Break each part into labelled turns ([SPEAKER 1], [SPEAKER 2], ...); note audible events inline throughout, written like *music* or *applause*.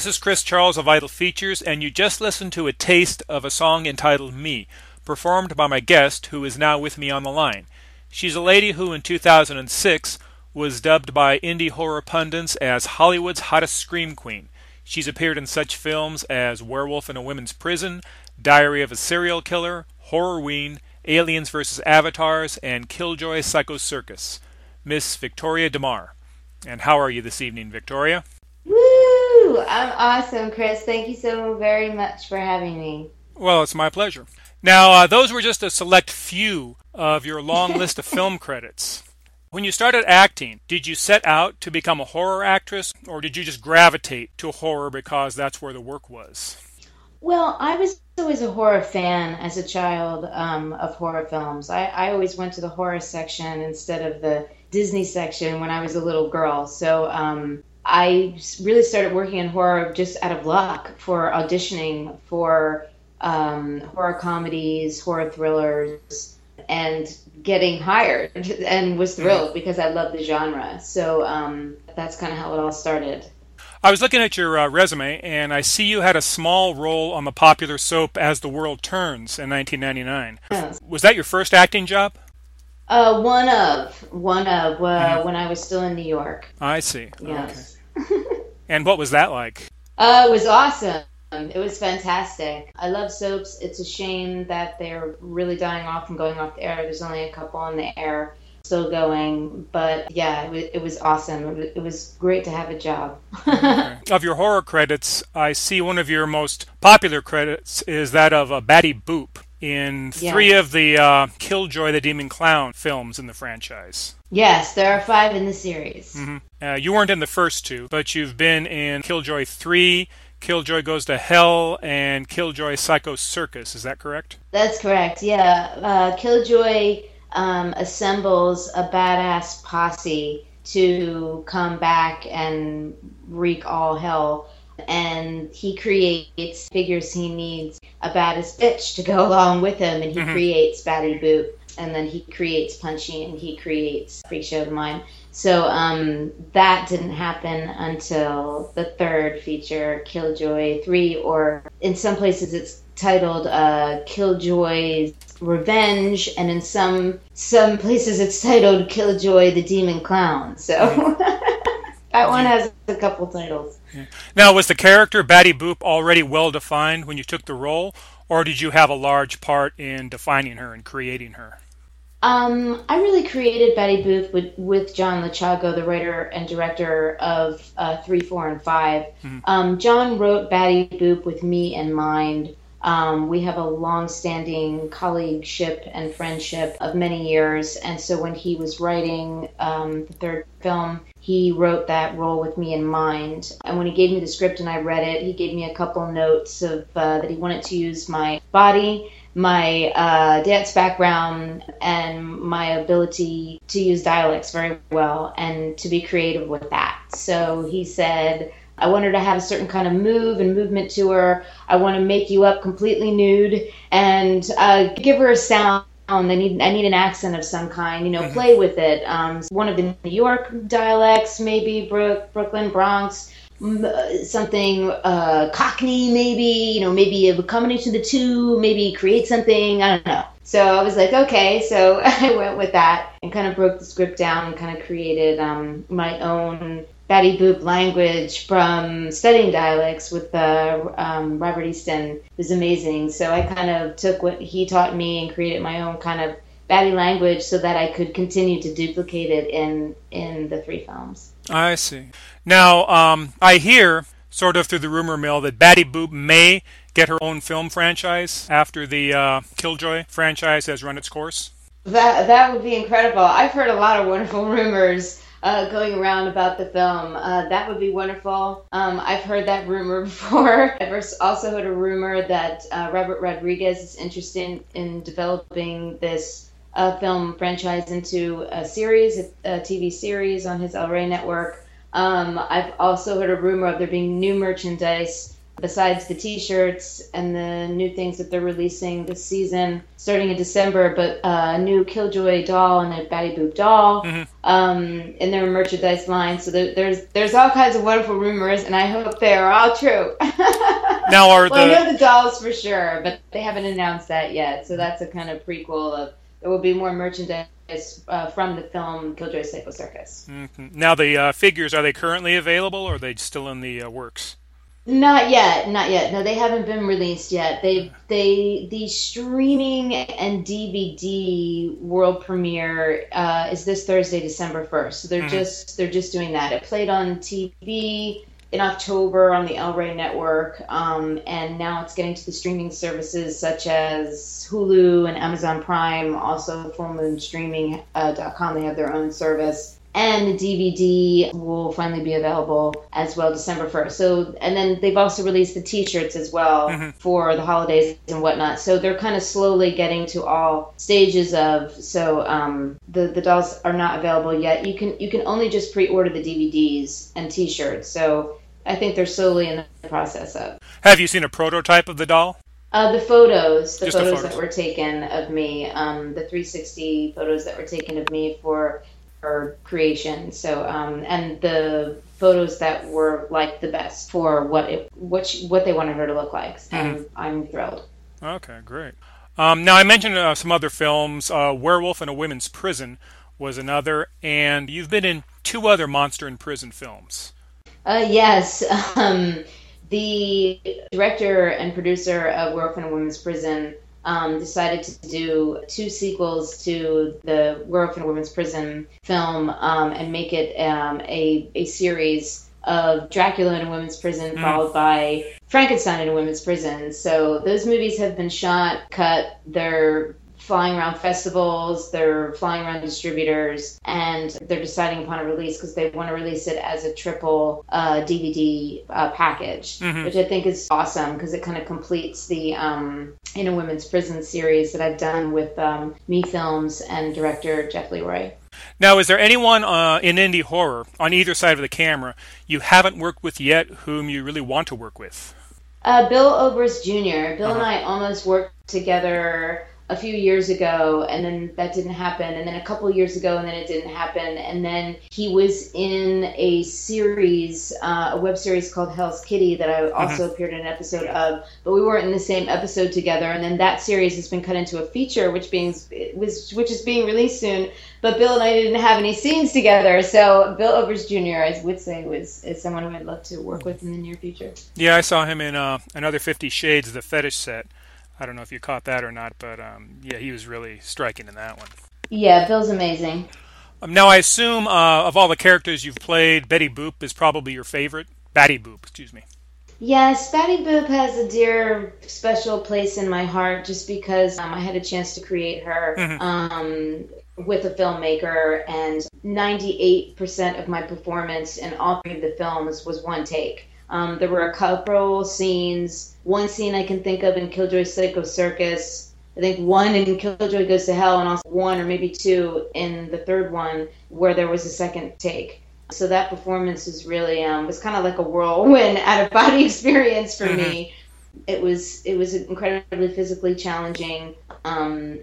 [SPEAKER 1] This is Chris Charles of Vital Features, and you just listened to a taste of a song entitled Me, performed by my guest, who is now with me on the line. She's a lady who, in 2006, was dubbed by indie horror pundits as Hollywood's hottest scream queen. She's appeared in such films as Werewolf in a Women's Prison, Diary of a Serial Killer, Horrorween, Aliens vs. Avatars, and Killjoy Psycho Circus. Miss Victoria DeMar. And how are you this evening, Victoria?
[SPEAKER 2] Woo! I'm awesome, Chris. Thank you so very much for having me.
[SPEAKER 1] Well, it's my pleasure. Now, uh, those were just a select few of your long list of *laughs* film credits. When you started acting, did you set out to become a horror actress, or did you just gravitate to horror because that's where the work was?
[SPEAKER 2] Well, I was always a horror fan as a child um, of horror films. I, I always went to the horror section instead of the Disney section when I was a little girl. So um, I really started working in horror just out of luck for auditioning for um, horror comedies, horror thrillers, and getting hired and was thrilled because I love the genre. So um, that's kind of how it all started.
[SPEAKER 1] I was looking at your uh, resume and I see you had a small role on the popular soap As the World Turns in 1999. Yes. Was that your first acting job?
[SPEAKER 2] Uh, one of one of uh, mm-hmm. when I was still in New York.
[SPEAKER 1] I see. Yes. Okay. And what was that like?
[SPEAKER 2] Uh, it was awesome. It was fantastic. I love soaps. It's a shame that they're really dying off and going off the air. There's only a couple on the air still going, but yeah, it was, it was awesome. It was, great to have a job. *laughs*
[SPEAKER 1] of your horror credits, I see one of your most popular credits is that of uh, Batty Boop in three of the uh, Killjoy the Demon Clown films in the franchise.
[SPEAKER 2] Yes, there are five in the series.
[SPEAKER 1] Mm-hmm. Uh, you weren't in the first two, but you've been in Killjoy 3, Killjoy Goes to Hell, and Killjoy Psycho Circus. Is that correct?
[SPEAKER 2] That's correct, yeah. Uh, Killjoy um, assembles a badass posse to come back and wreak all hell and he creates figures he needs a baddest bitch to go *laughs* along with him and he mm-hmm. creates Batty Boop and then he creates Punchy and he creates Freak Show the Mime. So um, that didn't happen until the third feature, Killjoy 3, or in some places it's titled uh, Killjoy's Revenge, and in some some places it's titled Killjoy the Demon Clown. So *laughs* that one has a couple titles.
[SPEAKER 1] Now, was the character Batty Boop already well defined when you took the role, or did you have a large part in defining her and creating her?
[SPEAKER 2] Um, I really created Batty Boop with, with John Lechago, the writer and director of uh, 3, 4, and 5. Mm-hmm. Um, John wrote Batty Boop with me in mind. Um, we have a long-standing colleagueship and friendship of many years, and so when he was writing um, the third film, he wrote that role with me in mind. And when he gave me the script and I read it, he gave me a couple notes of uh, that he wanted to use my body, my uh, dance background, and my ability to use dialects very well, and to be creative with that. So he said I want her to have a certain kind of move and movement to her. I want to make you up completely nude and uh, give her a sound. I need I need an accent of some kind. You know, mm-hmm. play with it. Um, one of the New York dialects, maybe Brook, Brooklyn, Bronx, something uh, Cockney, maybe. You know, maybe a combination of the two. Maybe create something. I don't know. So I was like, okay. So *laughs* I went with that and kind of broke the script down and kind of created um, my own Batty Boop language from studying dialects with uh, um, Robert Easton it was amazing. So I kind of took what he taught me and created my own kind of Batty language so that I could continue to duplicate it in in the three films.
[SPEAKER 1] I see. Now um, I hear sort of through the rumor mill that Batty Boop may get her own film franchise after the uh, Killjoy franchise has run its course.
[SPEAKER 2] That that would be incredible. I've heard a lot of wonderful *laughs* rumors uh, going around about the film. Uh, that would be wonderful. Um, I've heard that rumor *laughs* before. I've also heard a rumor that uh, Robert Rodriguez is interested in developing this uh, film franchise into a series, a, a, TV series on his El Rey network. Um, I've also heard a rumor of there being new merchandise besides the T-shirts and the new things that they're releasing this season, starting in December. But uh, a new Killjoy doll and a Batty Boop doll mm-hmm. um, in their merchandise line. So there, there's there's all kinds of wonderful rumors, and I hope they are all true. *laughs*
[SPEAKER 1] now are
[SPEAKER 2] well,
[SPEAKER 1] the
[SPEAKER 2] I know the dolls for sure, but they haven't announced that yet. So that's a kind of prequel of there will be more merchandise uh, from the film Killjoy Psycho Circus.
[SPEAKER 1] Mm-hmm. Now, the uh, figures are they currently available, or are they still in the uh, works?
[SPEAKER 2] Not yet, not yet. No, they haven't been released yet. They they the streaming and DVD world premiere uh, is this Thursday, December first. So they're mm-hmm. just they're just doing that. It played on TV in October on the El Rey network, um, and now it's getting to the streaming services such as Hulu and Amazon Prime, also FullMoonStreaming.com. Uh, they have their own service. And the DVD will finally be available as well December 1st. So, and then they've also released the t shirts as well mm-hmm. for the holidays and whatnot. So they're kind of slowly getting to all stages of. So um, the, the dolls are not available yet. You can, you can only just pre order the DVDs and t shirts. So I think they're slowly in the process of.
[SPEAKER 1] Have you seen a prototype of the doll?
[SPEAKER 2] Uh, the photos, the photos, the photos, that were taken of me, um, the 360 photos that were taken of me for her creation. So, um, and the photos that were like the best for what it what she, what they wanted her to look like, and mm-hmm. I'm thrilled.
[SPEAKER 1] Okay, great. Um, now I mentioned uh, some other films. Uh, Werewolf in a Women's Prison was another, and you've been in two other monster in prison films.
[SPEAKER 2] Uh, yes. *laughs* Um, the director and producer of Werewolf in a Women's Prison um, decided to do two sequels to the Werewolf in a Women's Prison film um, and make it um, a, a series of Dracula in a women's prison, mm. followed by Frankenstein in a women's prison. So those movies have been shot, cut, they're flying around festivals, they're flying around distributors, and they're deciding upon a release because they want to release it as a triple uh, DVD uh, package, mm-hmm. which I think is awesome because it kind of completes the um, In a Women's Prison series that I've done with um, Me Films and director Jeff Leroy.
[SPEAKER 1] Now, is there anyone uh, in indie horror on either side of the camera you haven't worked with yet whom you really want to work with?
[SPEAKER 2] Uh, Bill Oberst Jr. Bill uh-huh. and I almost worked together a few years ago and then that didn't happen and then a couple years ago and then it didn't happen and then he was in a series uh, a web series called hell's kitty that i also mm-hmm. appeared in an episode of but we weren't in the same episode together and then that series has been cut into a feature which being was which is being released soon but bill and i didn't have any scenes together so bill oberst jr i would say was is someone who i'd love to work with in the near future
[SPEAKER 1] yeah i saw him in uh, another 50 shades the fetish set I don't know if you caught that or not, but um, yeah, he was really striking in that one.
[SPEAKER 2] Yeah, Bill's amazing.
[SPEAKER 1] Um, now, I assume uh, of all the characters you've played, Betty Boop is probably your favorite. Batty Boop, excuse me.
[SPEAKER 2] Yes, Batty Boop has a dear, special place in my heart just because um, I had a chance to create her mm-hmm. um, with a filmmaker, and 98% of my performance in all three of the films was one take. Um, there were a couple scenes. One scene I can think of in Killjoy Psycho Circus. I think one in Killjoy Goes to Hell, and also one or maybe two in the third one where there was a second take. So that performance was really um, was kind of like a whirlwind *laughs* out of body experience for mm-hmm. me. It was it was incredibly physically challenging. Um,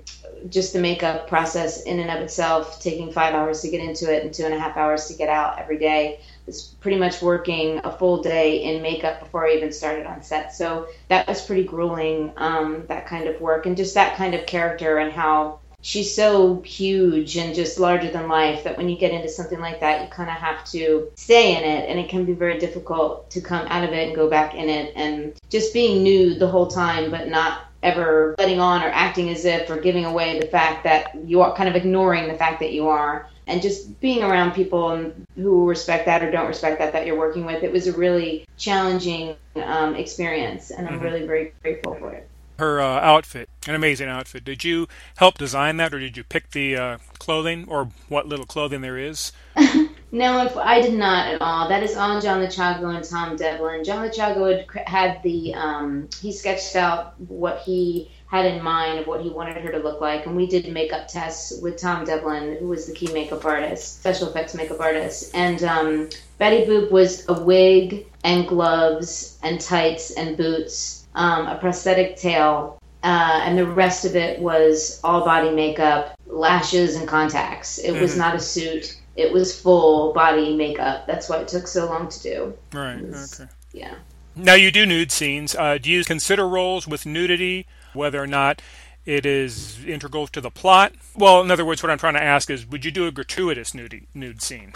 [SPEAKER 2] just the makeup process in and of itself, taking five hours to get into it and two and a half hours to get out every day was pretty much working a full day in makeup before I even started on set. So that was pretty grueling, um, that kind of work, and just that kind of character and how she's so huge and just larger than life that when you get into something like that, you kind of have to stay in it, and it can be very difficult to come out of it and go back in it. And just being nude the whole time, but not ever letting on or acting as if or giving away the fact that you are kind of ignoring the fact that you are and just being around people who respect that or don't respect that that you're working with it was a really challenging um, experience and i'm mm-hmm. really very grateful for it.
[SPEAKER 1] Her uh, outfit an amazing outfit. Did you help design that or did you pick the uh, clothing or what little clothing there is? *laughs*
[SPEAKER 2] No i did not at all. That is on john lechago and tom devlin. John lechago had, had the um, he sketched out what he had in mind of what he wanted her to look like. And we did makeup tests with Tom Devlin, who was the key makeup artist, special effects makeup artist. And um, Betty Boop was a wig and gloves and tights and boots, um, a prosthetic tail, uh, and the rest of it was all body makeup, lashes, and contacts. It mm-hmm. was not a suit. It was full body makeup. That's why it took so long to do.
[SPEAKER 1] Right. Was, okay.
[SPEAKER 2] Yeah.
[SPEAKER 1] Now you do nude scenes. Uh, do you consider roles with nudity, whether or not it is integral to the plot? Well, in other words, what I'm trying to ask is, would you do a gratuitous nude nude scene?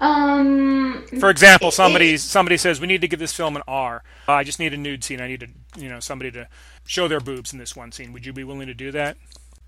[SPEAKER 2] Um.
[SPEAKER 1] For example, somebody somebody says we need to give this film an R. Uh, I just need a nude scene. I need to, you know, somebody to show their boobs in this one scene. Would you be willing to do that?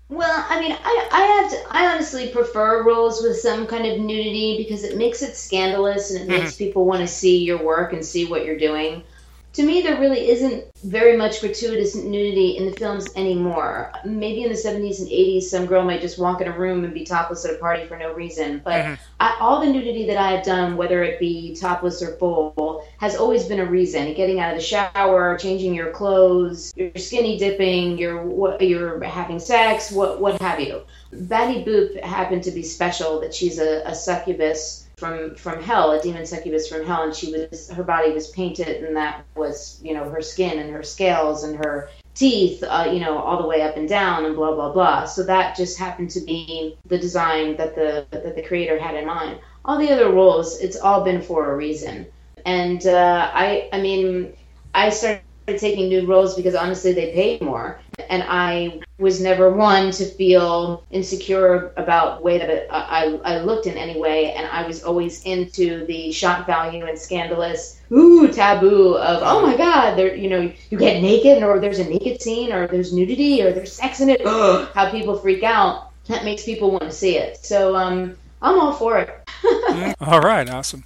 [SPEAKER 2] Well, I mean, I, I have to, I honestly prefer roles with some kind of nudity because it makes it scandalous and it mm-hmm. makes people want to see your work and see what you're doing to me, there really isn't very much gratuitous nudity in the films anymore. Maybe in the 70s and 80s, some girl might just walk in a room and be topless at a party for no reason. But mm-hmm. I, all the nudity that I have done, whether it be topless or full, has always been a reason. Getting out of the shower, changing your clothes, you're skinny dipping, you're you're having sex, what what have you. Batty Boop happened to be special that she's a, a succubus from from hell, a demon succubus from hell, and she was her body was painted, and that was you know her skin and her scales and her teeth, uh, you know, all the way up and down, and blah blah blah. So that just happened to be the design that the that the creator had in mind. All the other roles, it's all been for a reason. And uh, I, I mean, I started taking new roles because honestly they paid more and i was never one to feel insecure about the way that it, I, I looked in any way. And i was always into the shock value and scandalous ooh taboo of oh my god there you know you get naked or there's a naked scene or there's nudity or there's sex in it. How people freak out. That makes people want to see it. So um i'm all for it. *laughs*
[SPEAKER 1] All right awesome.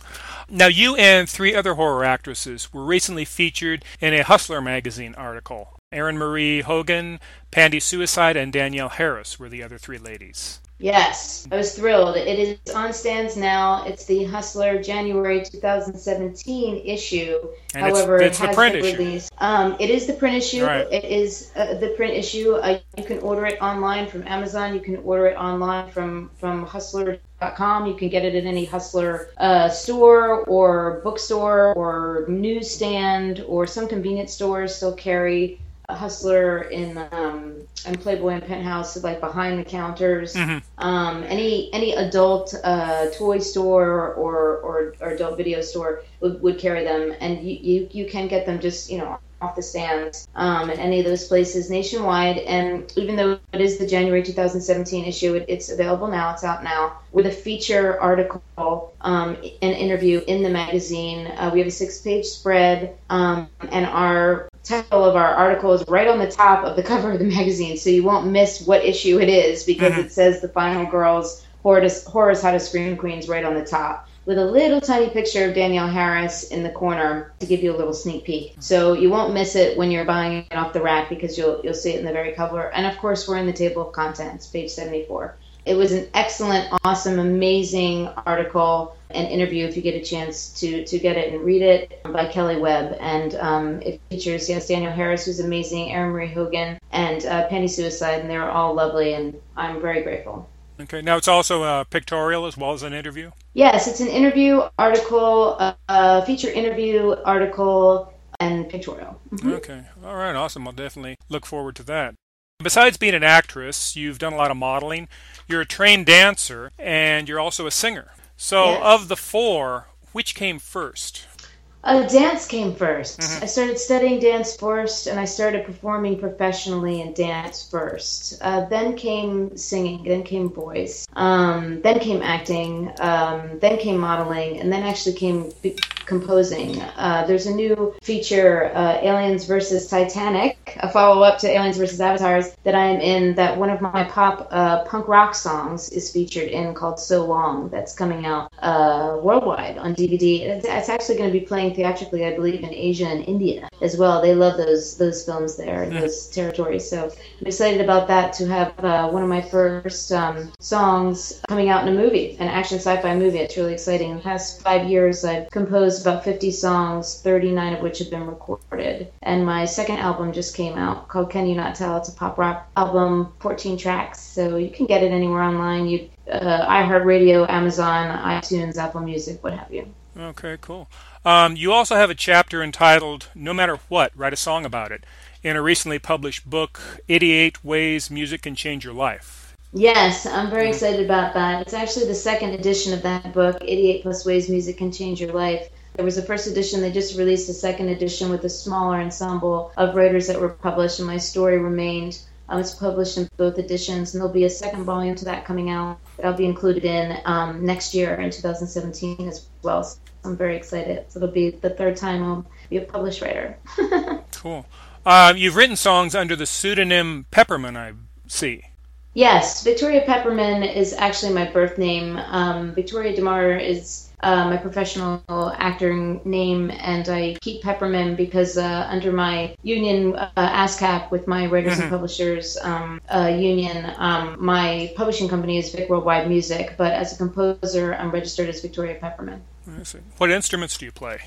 [SPEAKER 1] Now, you and three other horror actresses were recently featured in a Hustler magazine article. Erin Marie Hogan, Pandy Suicide, and Danielle Harris were the other three ladies.
[SPEAKER 2] Yes, I was thrilled. It is on stands now. It's the Hustler January 2017 issue.
[SPEAKER 1] And However, it's, it's it has been issue. released.
[SPEAKER 2] Um, it is the print issue. Right. It is uh, the print issue. Uh, you can order it online from Amazon. You can order it online from from Hustler.com. You can get it at any Hustler uh, store or bookstore or newsstand or some convenience stores still carry Hustler in um, and Playboy and Penthouse, like behind the counters. Mm-hmm. Um, any any adult uh, toy store or, or, or adult video store would, would carry them, and you, you you can get them just you know off the stands um, at any of those places nationwide. And even though it is the January 2017 issue, it, it's available now. It's out now with a feature article, um, an interview in the magazine. Uh, we have a six-page spread, um, and our title of our article is right on the top of the cover of the magazine, so you won't miss what issue it is because mm-hmm. it says the final girls horrors how to scream queens right on the top with a little tiny picture of Danielle Harris in the corner to give you a little sneak peek. So you won't miss it when you're buying it off the rack because you'll you'll see it in the very cover. And of course, we're in the table of contents, page 74. It was an excellent, awesome, amazing article and interview if you get a chance to to get it and read it by Kelly Webb. And um, it features yes Danielle Harris, who's amazing, Erin Marie Hogan, and uh, Pandy Suicide, and they're all lovely, and I'm very grateful.
[SPEAKER 1] Okay, now it's also a pictorial as well as an interview.
[SPEAKER 2] Yes, it's an interview article, a, a feature interview article, and pictorial.
[SPEAKER 1] Mm-hmm. Okay, all right, awesome. I'll definitely look forward to that. Besides being an actress, you've done a lot of modeling. You're a trained dancer, and you're also a singer. So, yes. of the four, which came first?
[SPEAKER 2] Uh, dance came 1st mm-hmm. I started studying dance first, and I started performing professionally in dance first. Uh, then came singing, then came voice, um, then came acting, um, then came modeling, and then actually came composing. Uh, there's a new feature, uh, Aliens versus Titanic, a follow up to Aliens versus Avatars, that I am in. That one of my pop uh, punk rock songs is featured in, called So Long. That's coming out uh, worldwide on DVD. It's, it's actually going to be playing theatrically, I believe, in Asia and India as well. They love those those films there, mm. those territories. So I'm excited about that to have uh, one of my first um, songs coming out in a movie, an action sci-fi movie. It's really exciting. In the past five years, I've composed about 50 songs, 39 of which have been recorded. And my second album just came out called Can You Not Tell? It's a pop rock album, 14 tracks. So you can get it anywhere online. You, uh, iHeartRadio, Amazon, iTunes, Apple Music, what have you.
[SPEAKER 1] Okay, cool. Um, you also have a chapter entitled "No Matter What, Write a Song About It" in a recently published book, "88 Ways Music Can Change Your Life."
[SPEAKER 2] Yes, I'm very excited about that. It's actually the second edition of that book, 88 Plus Ways Music Can Change Your Life. There was a first edition, they just released a second edition with a smaller ensemble of writers that were published, and my story remained. Um, it's published in both editions, and there'll be a second volume to that coming out that I'll be included in um, next year in 2017 as well. I'm very excited. So it'll be the third time I'll be a published writer. *laughs*
[SPEAKER 1] cool. Uh, you've written songs under the pseudonym Pepperman, I see.
[SPEAKER 2] Yes, Victoria Pepperman is actually my birth name. Um, Victoria DeMar is uh, my professional acting name, and I keep Pepperman because uh, under my union uh, ASCAP with my writers mm-hmm. and publishers um, uh, union, um, my publishing company is Vic Worldwide Music, but as a composer, I'm registered as Victoria Pepperman.
[SPEAKER 1] What instruments do you play?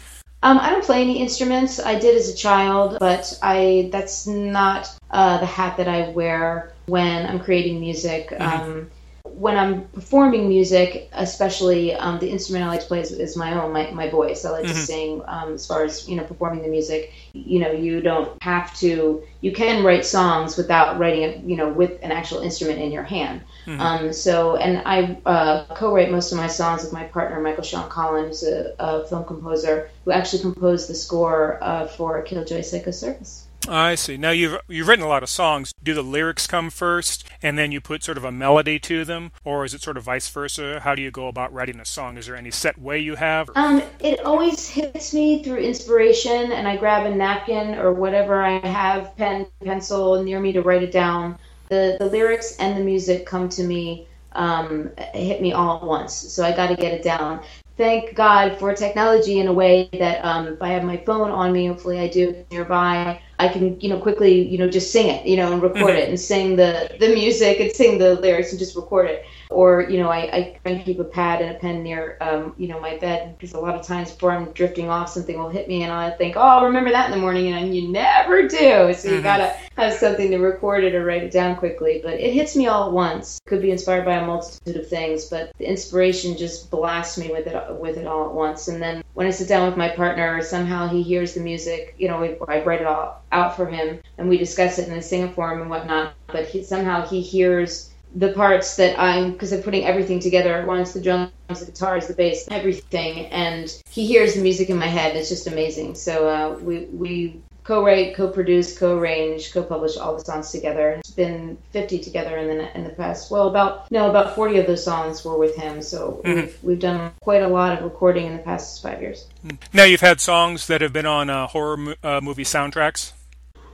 [SPEAKER 2] Um, I don't play any instruments. I did as a child, but I that's not uh, the hat that I wear when I'm creating music. Mm-hmm. Um, when I'm performing music, especially um, the instrument I like to play is, is my own, my, my voice. I like mm-hmm. to sing. Um, as far as you know, performing the music, you know, you don't have to. You can write songs without writing it, you know, with an actual instrument in your hand. Mm-hmm. Um, so, and I uh, co-write most of my songs with my partner Michael Sean Collins, a, a film composer who actually composed the score uh, for Killjoy Psycho Circus.
[SPEAKER 1] I see. Now you've you've written a lot of songs. Do the lyrics come first, and then you put sort of a melody to them, or is it sort of vice versa? How do you go about writing a song? Is there any set way you have?
[SPEAKER 2] Um, it always hits me through inspiration, and I grab a napkin or whatever I have, pen, pencil near me to write it down. The the lyrics and the music come to me um, hit me all at once. So I got to get it down thank God for technology in a way that um, if I have my phone on me, hopefully I do nearby, I can, you know, quickly, you know, just sing it, you know, and record mm-hmm. it and sing the, the music and sing the lyrics and just record it. Or, you know, I, I try and keep a pad and a pen near, um, you know, my bed because a lot of times before I'm drifting off, something will hit me and I think, oh, I'll remember that in the morning. And you never do. So mm-hmm. you got to have something to record it or write it down quickly. But it hits me all at once. Could be inspired by a multitude of things, but the inspiration just blasts me with it, with it all at once. And then when I sit down with my partner, somehow he hears the music, you know, I write it all out for him and we discuss it and I sing it for him and whatnot. But he, somehow he hears the parts that I'm, because I'm putting everything together at once the drums, the guitars, the bass, everything. And he hears the music in my head. It's just amazing. So uh, we, we co-write, co-produce, co-arrange, co-publish all the songs together. It's been 50 together in the in the past. Well, about no, about 40 of those songs were with him. So mm-hmm. we've, we've done quite a lot of recording in the past five years.
[SPEAKER 1] Now you've had songs that have been on uh, horror uh, movie soundtracks.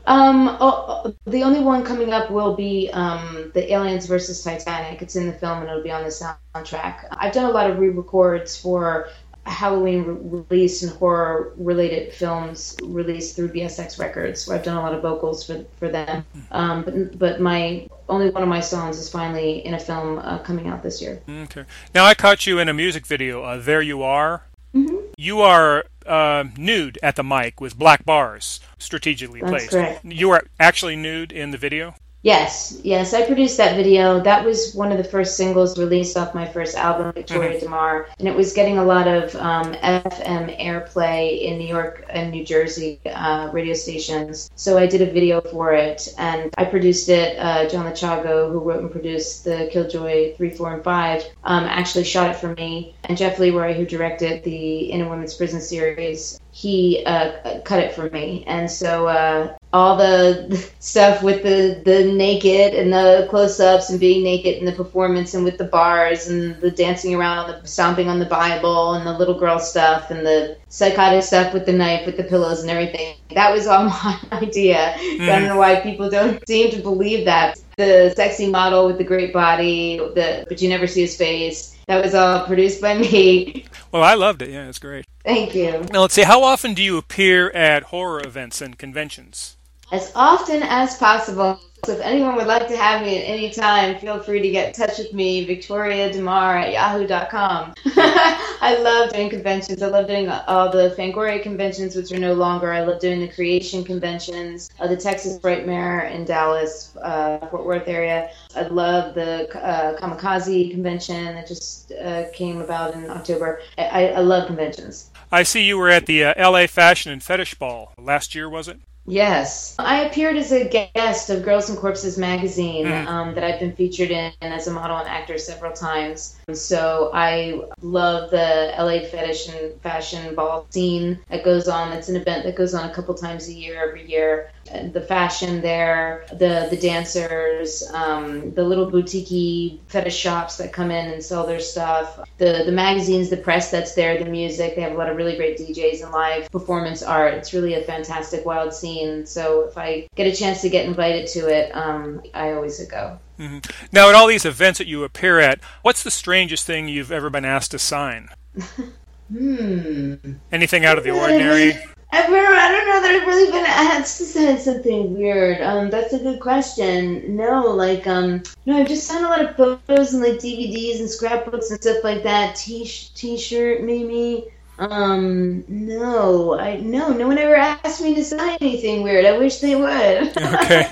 [SPEAKER 2] Um, oh, oh, the only one coming up will be um, the Aliens versus Titanic. It's in the film and it'll be on the soundtrack. I've done a lot of re-records for Halloween re- release and horror related films released through BSX Records, where I've done a lot of vocals for, for them. Um, but, but my only one of my songs is finally in a film uh, coming out this year.
[SPEAKER 1] Okay. Now I caught you in a music video. Uh, there you are. Mm-hmm. You are uh, nude at the mic with black bars strategically
[SPEAKER 2] That's
[SPEAKER 1] placed. You are actually nude in the video?
[SPEAKER 2] Yes, yes, I produced that video. That was one of the first singles released off my first album, Victoria mm-hmm. DeMar, and it was getting a lot of um, FM airplay in New York and New Jersey uh, radio stations. So I did a video for it, and I produced it. Uh, John Lechago, who wrote and produced the Killjoy 3, 4, and 5, um, actually shot it for me. And Jeff Leroy, who directed the In a Women's Prison series, he uh, cut it for me. And so uh, all the stuff with the, the naked and the close ups and being naked and the performance and with the bars and the dancing around, on the stomping on the Bible and the little girl stuff and the psychotic stuff with the knife, with the pillows and everything. That was all *laughs* my idea. Mm. I don't hmm. know why people don't seem to believe that. The sexy model with the great body, the but you never see his face. That was all produced by me.
[SPEAKER 1] Well, I loved it. Yeah, it's great.
[SPEAKER 2] Thank you.
[SPEAKER 1] Now let's see. How often do you appear at horror events and conventions?
[SPEAKER 2] As often as possible. So if anyone would like to have me at any time, feel free to get in touch with me, Victoria Demar at yahoo.com. *laughs* I love doing conventions. I love doing all the Fangoria conventions, which are no longer. I love doing the creation conventions, uh, the Texas Frightmare in Dallas, uh, Fort Worth area. I love the uh, Kamikaze convention that just uh, came about in October. I, I, love conventions.
[SPEAKER 1] I see you were at the uh, LA Fashion and Fetish Ball last year, was it?
[SPEAKER 2] Yes. I appeared as a guest of Girls and Corpses magazine mm. um, that I've been featured in as a model and actor several times. So I love the LA fetish and fashion ball scene that goes on. It's an event that goes on a couple times a year, every year the fashion there, the the dancers, um, the little boutique fetish shops that come in and sell their stuff, the the magazines, the press that's there, the music. They have a lot of really great DJs and live performance art. It's really a fantastic wild scene. So if I get a chance to get invited to it, um, I always go.
[SPEAKER 1] Mm-hmm. Now, at all these events that you appear at, what's the strangest thing you've ever been asked to sign? *laughs*
[SPEAKER 2] hmm.
[SPEAKER 1] Anything out of the ordinary? *laughs*
[SPEAKER 2] Never, I don't know that I've really been asked to send something weird. Um, that's a good question. No, like, um, no, I've just sent a lot of photos and like DVDs and scrapbooks and stuff like that. T t-shirt maybe. Um, no, I no, no one ever asked me to sign anything weird. I wish they would. *laughs*
[SPEAKER 1] okay.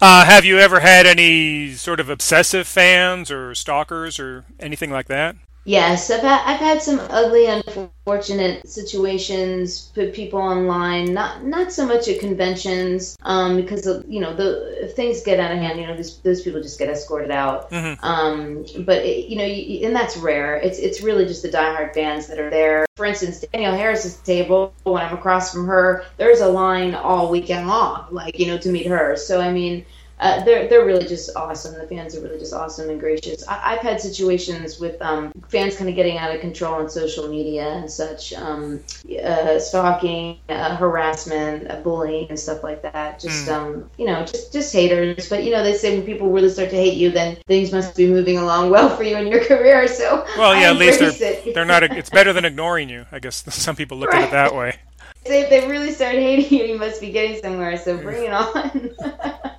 [SPEAKER 1] Uh, have you ever had any sort of obsessive fans or stalkers or anything like that?
[SPEAKER 2] Yes, I've had, I've had some ugly, unfortunate situations. Put people online, not not so much at conventions, um, because you know the if things get out of hand, you know those, those people just get escorted out. Mm-hmm. Um, but it, you know, you, and that's rare. It's it's really just the diehard fans that are there. For instance, Danielle Harris's table, when I'm across from her, there's a line all weekend long, like you know, to meet her. So I mean uh, they're they're really just awesome. The fans are really just awesome and gracious. I, have had situations with um, fans kind of getting out of control on social media and such, um, uh, stalking, uh, harassment, uh, bullying, and stuff like that. Just mm. um, you know, just just haters. But you know, they say when people really start to hate you, then things must be moving along well for you in your *laughs* career. So
[SPEAKER 1] well, yeah, at least they're it. they're not. It's better than ignoring you. I guess *laughs* some people look right. at it that way.
[SPEAKER 2] If they really start hating you, you must be getting somewhere. So bring it on. *laughs*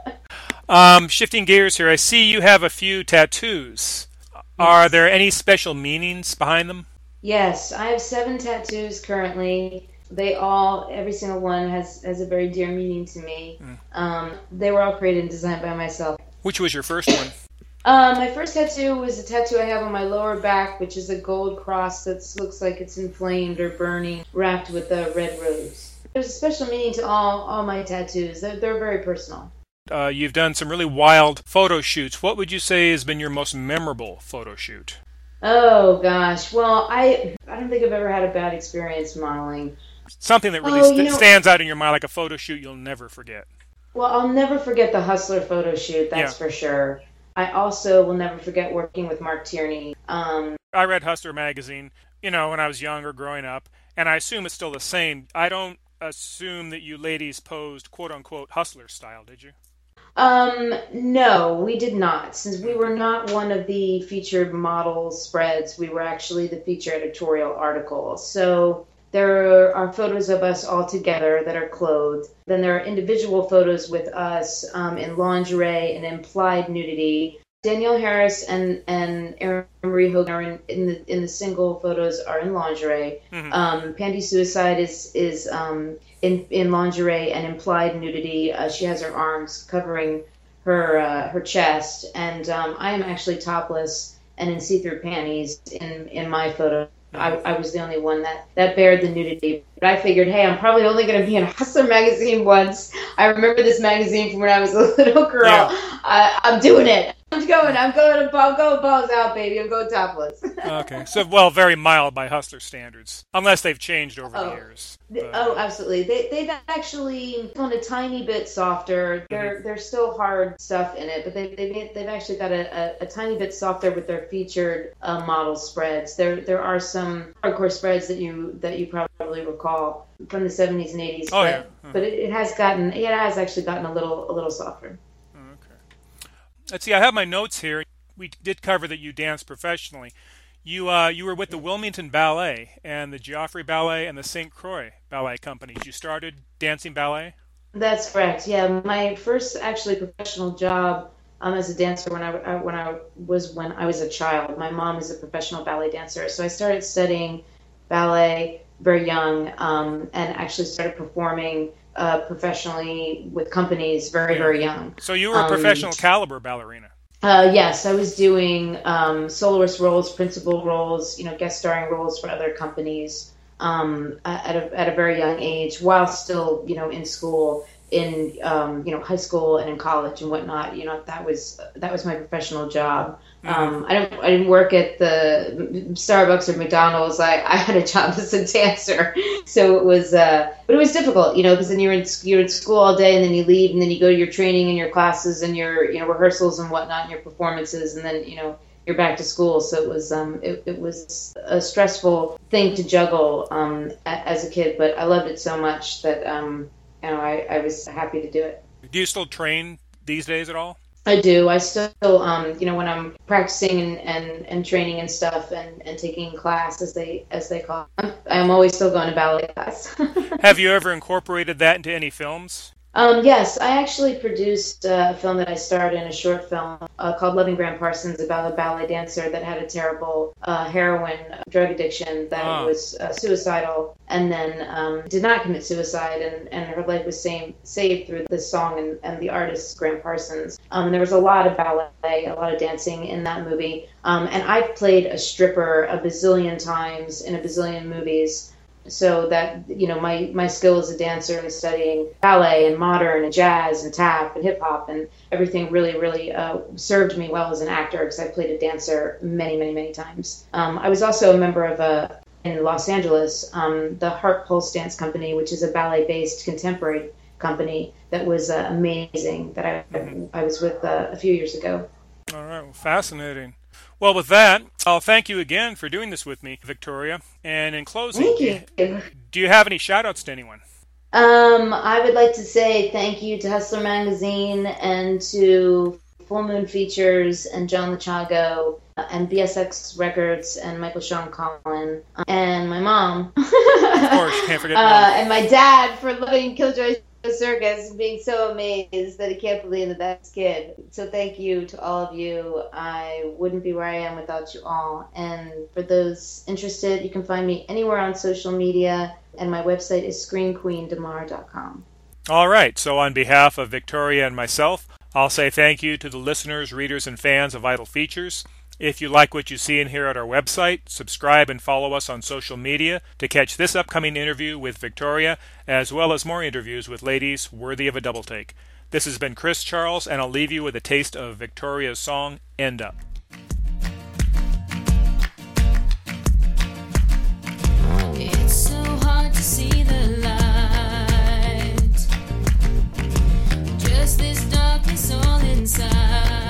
[SPEAKER 1] Um, shifting gears here, I see you have a few tattoos. Yes. Are there any special meanings behind them?
[SPEAKER 2] Yes, I have seven tattoos currently. They all, every single one has has a very dear meaning to me. Mm. Um, they were all created and designed by myself.
[SPEAKER 1] Which was your first one?
[SPEAKER 2] Um, my first tattoo was a tattoo I have on my lower back, which is a gold cross that looks like it's inflamed or burning, wrapped with a red rose. There's a special meaning to all all my tattoos. They're, they're very personal.
[SPEAKER 1] Uh, you've done some really wild photo shoots. What would you say has been your most memorable photo shoot?
[SPEAKER 2] Oh gosh, well, I I don't think I've ever had a bad experience modeling.
[SPEAKER 1] Something that really oh, st- know, stands out in your mind, like a photo shoot you'll never forget.
[SPEAKER 2] Well, I'll never forget the Hustler photo shoot. That's yeah. for sure. I also will never forget working with Mark Tierney. Um,
[SPEAKER 1] I read Hustler magazine, you know, when I was younger, growing up, and I assume it's still the same. I don't assume that you ladies posed "quote unquote" hustler style, did you?
[SPEAKER 2] Um, no, we did not. Since we were not one of the featured model spreads, we were actually the feature editorial article. So there are photos of us all together that are clothed. Then there are individual photos with us um, in lingerie and implied nudity. Danielle Harris and and Erin Marie Hogan are in, in the in the single photos are in lingerie. Mm-hmm. Um, Panty Suicide is is um, in in lingerie and implied nudity. Uh, she has her arms covering her uh, her chest, and um, I am actually topless and in see-through panties in in my photo. I, I was the only one that, that bared the nudity. But I figured, hey, I'm probably only going to be in Hustler magazine once. I remember this magazine from when I was a *laughs* little girl. Yeah. I, I'm doing it. I'm going. I'm going. I'm going balls out, baby. I'm going topless. *laughs*
[SPEAKER 1] okay, so well, very mild by Hustler standards, unless they've changed over
[SPEAKER 2] oh.
[SPEAKER 1] the years.
[SPEAKER 2] But... Oh, absolutely. They they've actually gone a tiny bit softer. They're mm-hmm. there's still hard stuff in it, but they they've they've actually got a, a, a tiny bit softer with their featured uh, model spreads. There there are some hardcore spreads that you that you probably recall from the 70s and 80s.
[SPEAKER 1] Oh
[SPEAKER 2] but,
[SPEAKER 1] yeah.
[SPEAKER 2] But it, it has gotten it has actually gotten a little a little softer.
[SPEAKER 1] Let's see. I have my notes here. We did cover that you dance professionally. You uh, you were with the Wilmington Ballet and the Joffrey Ballet and the St. Croix Ballet companies. You started dancing ballet.
[SPEAKER 2] That's correct. Yeah, my first actually professional job um, as a dancer when I uh, when I was when I was a child. My mom is a professional ballet dancer, so I started studying ballet very young um, and actually started performing uh, professionally with companies very very young.
[SPEAKER 1] So you were a um, professional um, caliber ballerina.
[SPEAKER 2] Uh, yes, I was doing um, soloist roles, principal roles, you know, guest starring roles for other companies um, at a at a very young age, while still you know in school in um, you know high school and in college and whatnot. You know that was that was my professional job. Mm-hmm. Um, I don't I didn't work at the Starbucks or McDonald's. I, I had a job as a dancer, so it was uh, but it was difficult, you know, because then you're in you're in school all day and then you leave and then you go to your training and your classes and your you know rehearsals and whatnot and your performances and then you know you're back to school. So it was um, it, it was a stressful thing to juggle um, as a kid, but I loved it so much that um, you know, I, I was happy to do it.
[SPEAKER 1] Do you still train these days at all?
[SPEAKER 2] I do. I still, um, you know, when I'm practicing and, and, and training and stuff and, and taking class as they as they call, it, I'm, I'm always still going to ballet class. *laughs*
[SPEAKER 1] Have you ever incorporated that into any films?
[SPEAKER 2] Um, yes, I actually produced a film that I starred in, a short film uh, called Loving Gram Parsons about a ballet dancer that had a terrible uh, heroin drug addiction that oh. was uh, suicidal and then um, did not commit suicide, and, and her life was same, saved through this song and, and the artist Gram Parsons. Um, there was a lot of ballet, a lot of dancing in that movie. Um, and I've played a stripper a bazillion times in a bazillion movies so that you know my my skill as a dancer and studying ballet and modern and jazz and tap and hip hop and everything really really uh, served me well as an actor because I played a dancer many many many times. Um, I was also a member of a in Los Angeles um, the Heart Pulse Dance Company, which is a ballet based contemporary company that was uh, amazing that I mm-hmm. I was with uh, a few years ago.
[SPEAKER 1] All right, well, fascinating. Well, with that, I'll thank you again for doing this with me, Victoria. And in closing,
[SPEAKER 2] thank you.
[SPEAKER 1] do you have any shout outs to anyone?
[SPEAKER 2] Um, I would like to say thank you to Hustler Magazine and to Full Moon Features and John Lechago and BSX Records and Michael Sean Collin and my mom.
[SPEAKER 1] of course, can't forget. *laughs*
[SPEAKER 2] Uh, and my dad for loving Killjoy circus being so amazed that he can't believe that that's kid. So thank you to all of you. I wouldn't be where I am without you all. And for those interested, you can find me anywhere on social media, and my website is screamqueendemar.com.
[SPEAKER 1] All right. So on behalf of Victoria and myself, I'll say thank you to the listeners, readers, and fans of Vital Features. If you like what you see and hear at our website, subscribe and follow us on social media to catch this upcoming interview with Victoria, as well as more interviews with ladies worthy of a double take. This has been Chris Charles, and I'll leave you with a taste of Victoria's song, End Up. It's so hard to see the light, just this darkness all inside.